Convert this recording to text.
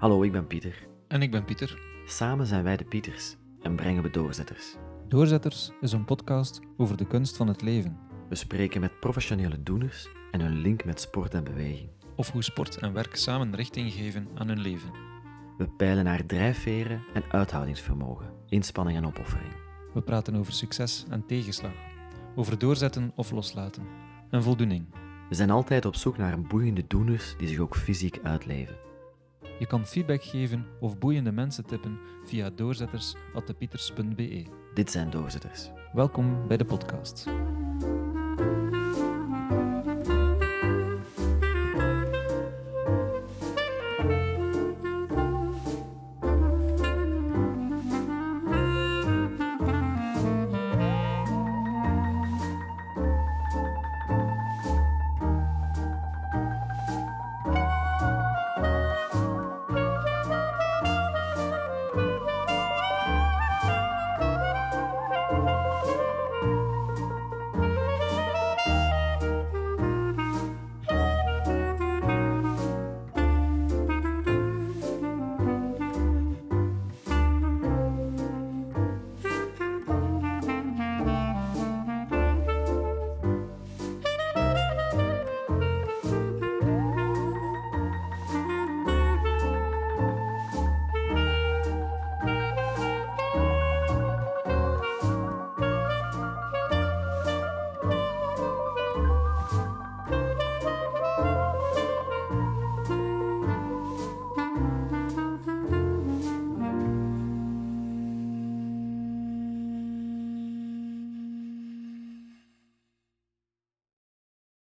Hallo, ik ben Pieter. En ik ben Pieter. Samen zijn wij de Pieters en brengen we doorzetters. Doorzetters is een podcast over de kunst van het leven. We spreken met professionele doeners en hun link met sport en beweging. Of hoe sport en werk samen richting geven aan hun leven. We peilen naar drijfveren en uithoudingsvermogen, inspanning en opoffering. We praten over succes en tegenslag. Over doorzetten of loslaten. En voldoening. We zijn altijd op zoek naar boeiende doeners die zich ook fysiek uitleven. Je kan feedback geven of boeiende mensen tippen via doorzetters.depieters.be. Dit zijn doorzetters. Welkom bij de podcast.